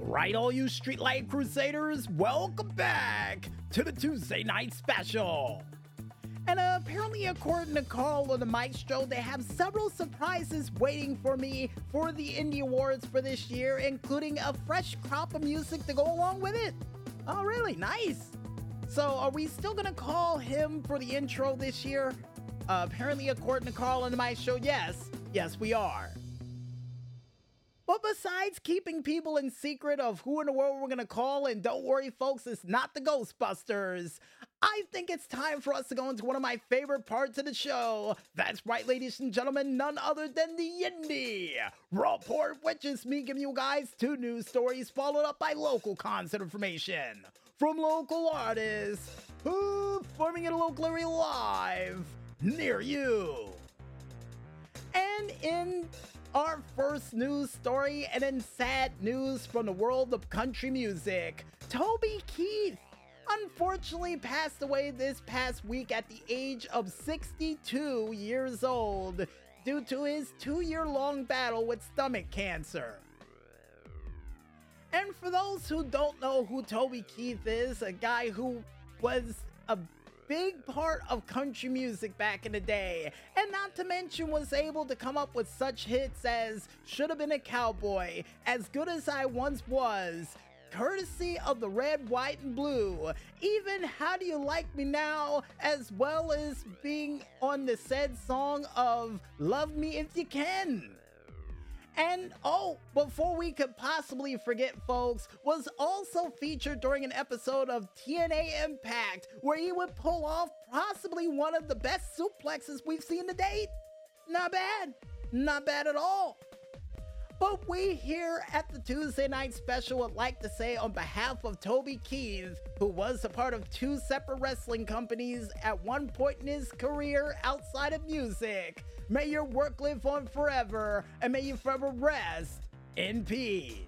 Right, all you Streetlight Crusaders, welcome back to the Tuesday Night Special. And apparently, according to Carl and the Maestro, they have several surprises waiting for me for the Indy Awards for this year, including a fresh crop of music to go along with it. Oh, really? Nice. So, are we still gonna call him for the intro this year? Uh, apparently, according to Carl and the Maestro, yes. Yes, we are. But besides keeping people in secret of who in the world we're gonna call, and don't worry, folks, it's not the Ghostbusters. I think it's time for us to go into one of my favorite parts of the show. That's right, ladies and gentlemen, none other than the Indy Report, which is me giving you guys two news stories followed up by local concert information from local artists performing in a local area live near you. And in our first news story, and in sad news from the world of country music, Toby Keith unfortunately passed away this past week at the age of 62 years old due to his two year long battle with stomach cancer. And for those who don't know who Toby Keith is, a guy who was a big part of country music back in the day, and not to mention was able to come up with such hits as Should Have Been a Cowboy, As Good as I Once Was, courtesy of the red, white, and blue. Even How Do You Like Me Now, as well as being on the said song of Love Me If You Can. And oh, before we could possibly forget, folks, was also featured during an episode of TNA Impact where he would pull off possibly one of the best suplexes we've seen to date. Not bad. Not bad at all. But we here at the Tuesday Night Special would like to say on behalf of Toby Keith, who was a part of two separate wrestling companies at one point in his career outside of music, may your work live on forever and may you forever rest in peace.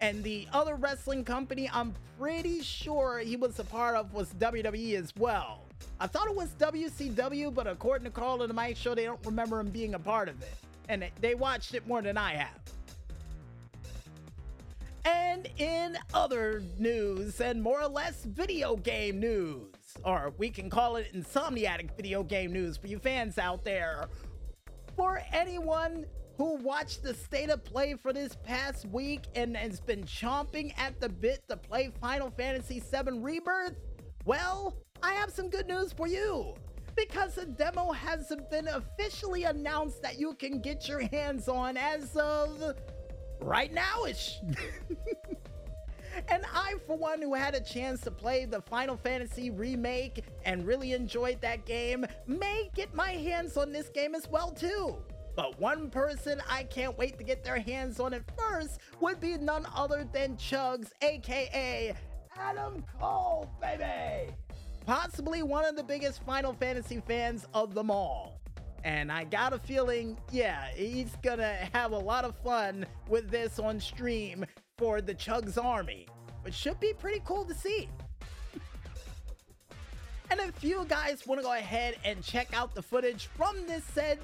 And the other wrestling company I'm pretty sure he was a part of was WWE as well. I thought it was WCW, but according to Carl and the Maestro, they don't remember him being a part of it and they watched it more than I have. And in other news, and more or less video game news, or we can call it insomniatic video game news for you fans out there, for anyone who watched the state of play for this past week and has been chomping at the bit to play Final Fantasy VII Rebirth, well, I have some good news for you because the demo hasn't been officially announced that you can get your hands on as of right nowish. and I, for one, who had a chance to play the Final Fantasy remake and really enjoyed that game, may get my hands on this game as well too. But one person I can't wait to get their hands on it first would be none other than Chugs, aka Adam Cole, baby! Possibly one of the biggest Final Fantasy fans of them all. And I got a feeling, yeah, he's gonna have a lot of fun with this on stream for the Chugs Army, which should be pretty cool to see. and if you guys want to go ahead and check out the footage from this said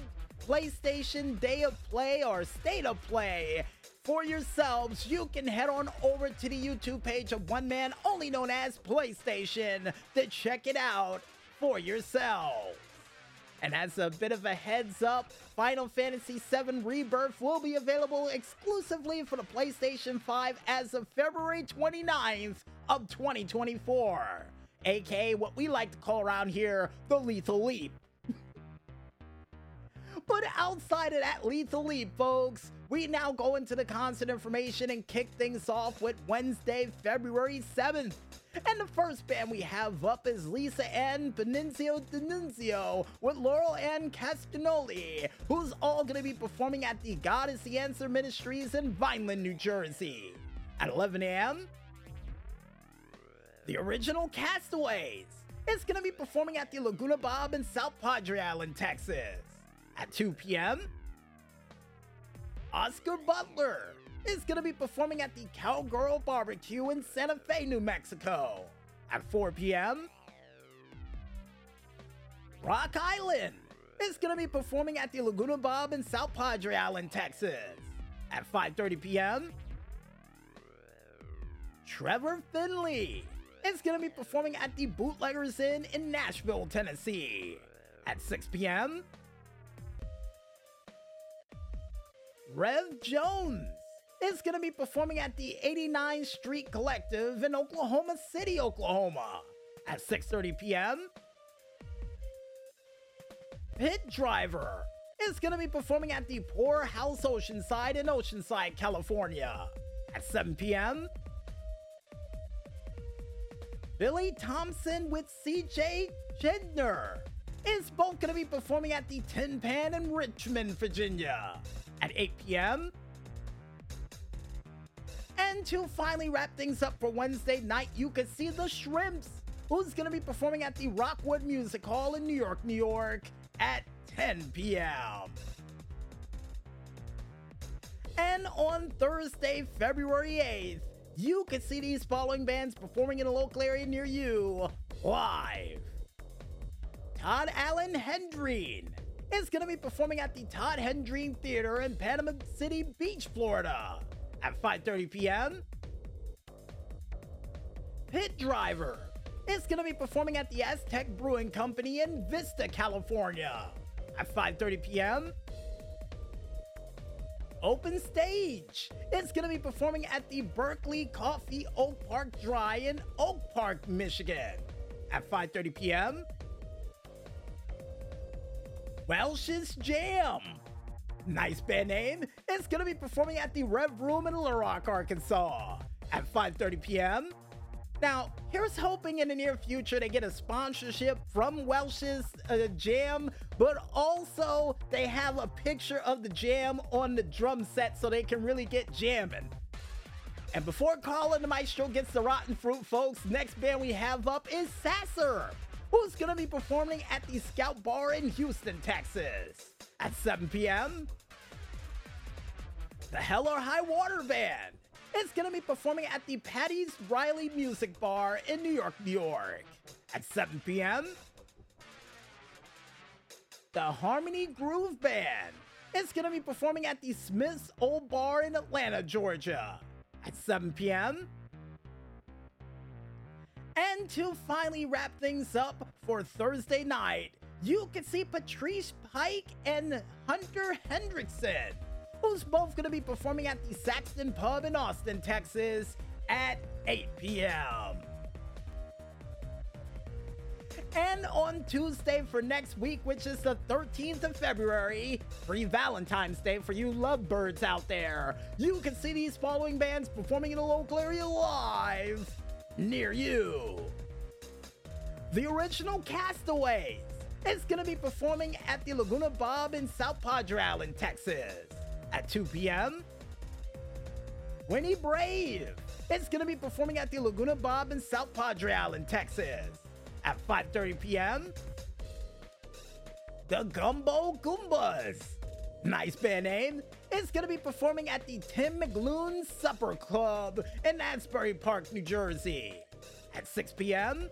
PlayStation Day of Play or State of Play, for yourselves, you can head on over to the YouTube page of one man only known as PlayStation to check it out for yourself. And as a bit of a heads up, Final Fantasy VII Rebirth will be available exclusively for the PlayStation 5 as of February 29th of 2024, aka what we like to call around here the Lethal Leap. but outside of that Lethal Leap, folks, we now go into the concert information and kick things off with Wednesday, February 7th. And the first band we have up is Lisa Ann Benizio Denunzio with Laurel Ann Castagnoli, who's all going to be performing at the God is the Answer Ministries in Vineland, New Jersey. At 11 a.m., the original Castaways is going to be performing at the Laguna Bob in South Padre Island, Texas. At 2 p.m., Oscar Butler is going to be performing at the Cowgirl Barbecue in Santa Fe, New Mexico at 4 p.m. Rock Island is going to be performing at the Laguna Bob in South Padre Island, Texas at 5:30 p.m. Trevor Finley is going to be performing at the Bootleggers Inn in Nashville, Tennessee at 6 p.m. Rev Jones is going to be performing at the 89th Street Collective in Oklahoma City, Oklahoma at 6:30 p.m. Pit Driver is going to be performing at the Pour House Oceanside in Oceanside, California at 7 p.m. Billy Thompson with CJ Jedner is both going to be performing at the Tin Pan in Richmond, Virginia at 8 p.m. And to finally wrap things up for Wednesday night, you can see the Shrimps, who's going to be performing at the Rockwood Music Hall in New York, New York at 10 p.m. And on Thursday, February 8th, you can see these following bands performing in a local area near you live. Todd Allen Herendeen is going to be performing at the Todd Herendeen Theater in Panama City Beach, Florida at 5:30 p.m. Pit Driver is going to be performing at the Aztec Brewing Company in Vista, California at 5:30 p.m. Open Stage is going to be performing at the Berkeley Coffee Oak Park Dry in Oak Park, Michigan at 5:30 p.m. Welsh's Jam. Nice band name. It's gonna be performing at the Rev Room in Little Rock, Arkansas at 5:30 p.m. Now, here's hoping in the near future they get a sponsorship from Welch's uh, Jam, but also they have a picture of the jam on the drum set so they can really get jamming. And before Carl and the Maestro gets the rotten fruit, folks, next band we have up is Sasser who's gonna be performing at the Scout Bar in Houston, Texas at 7 p.m. The Hell or High Water Band is gonna be performing at the Patty's Riley Music Bar in New York, New York at 7 p.m. The Harmony Groove Band is gonna be performing at the Smith's Old Bar in Atlanta, Georgia at 7 p.m. And to finally wrap things up for Thursday night, you can see Patrice Pike and Hunter Hendrickson, who's both going to be performing at the Saxon Pub in Austin, Texas at 8 p.m. And on Tuesday for next week, which is the 13th of February, pre Valentine's Day for you lovebirds out there, you can see these following bands performing in a local area live near you. The original Castaways is going to be performing at the Laguna Bob in South Padre Island, Texas at 2 p.m. Winnie Brave is going to be performing at the Laguna Bob in South Padre Island, Texas at 5:30 p.m. The Gumbo Goombas, nice band name, is going to be performing at the Tim McLoone Supper Club in Asbury Park, New Jersey at 6 p.m.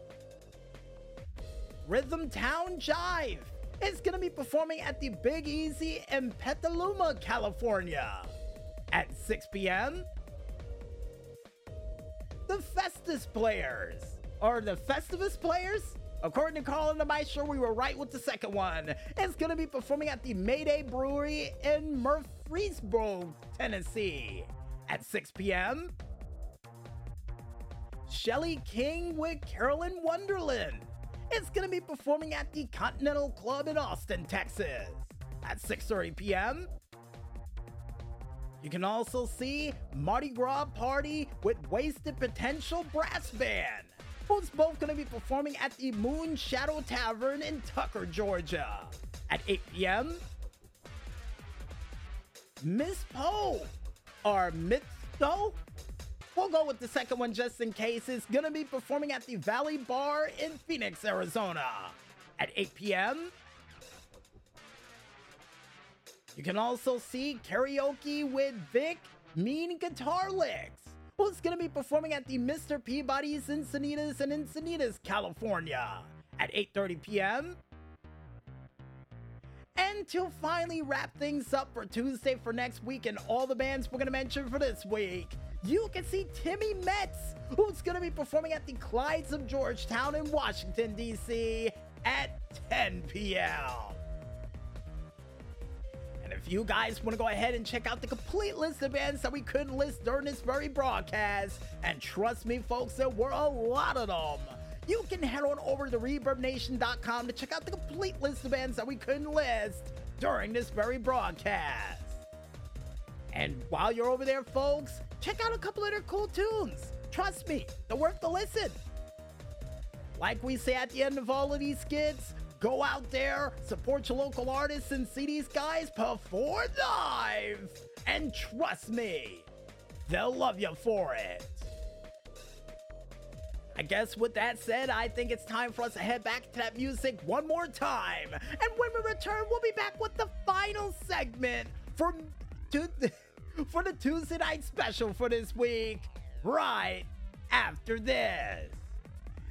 Rhythm Town Jive is going to be performing at the Big Easy in Petaluma, California at 6 p.m. The Festus Players, or the Festivus Players, According to Carl and the Maestro, we were right with the second one. It's going to be performing at the Mayday Brewery in Murfreesboro, Tennessee at 6 p.m. Shelly King with Carolyn Wonderland. It's going to be performing at the Continental Club in Austin, Texas at 6:30 p.m. You can also see Mardi Gras Party with Wasted Potential Brass Band who's both going to be performing at the Moon Shadow Tavern in Tucker, Georgia at 8 p.m. Miss Poe, or Miss Poe? We'll go with the second one just in case. Is going to be performing at the Valley Bar in Phoenix, Arizona at 8 p.m. You can also see karaoke with Vic Mean Guitar Licks who's going to be performing at the Mr. Peabody's Encinitas in Encinitas, California at 8:30 p.m. And to finally wrap things up for Tuesday for next week and all the bands we're going to mention for this week, you can see Timmy Metz, who's going to be performing at the Clydes of Georgetown in Washington, D.C. at 10 p.m. And if you guys want to go ahead and check out the complete list of bands that we couldn't list during this very broadcast, and trust me, folks, there were a lot of them. You can head on over to ReverbNation.com to check out the complete list of bands that we couldn't list during this very broadcast. And while you're over there, folks, check out a couple of their cool tunes. Trust me, they're worth the listen. Like we say at the end of all of these skits, go out there, support your local artists, and see these guys perform live. And trust me, they'll love you for it. I guess with that said, I think it's time for us to head back to that music one more time. And when we return, we'll be back with the final segment for, for the Tuesday night special for this week, right after this.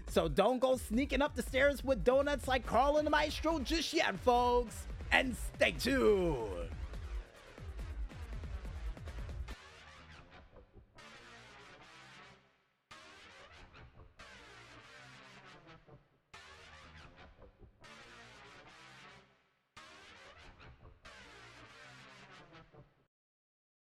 So don't go sneaking up the stairs with donuts like Carl and the Maestro just yet, folks. And stay tuned.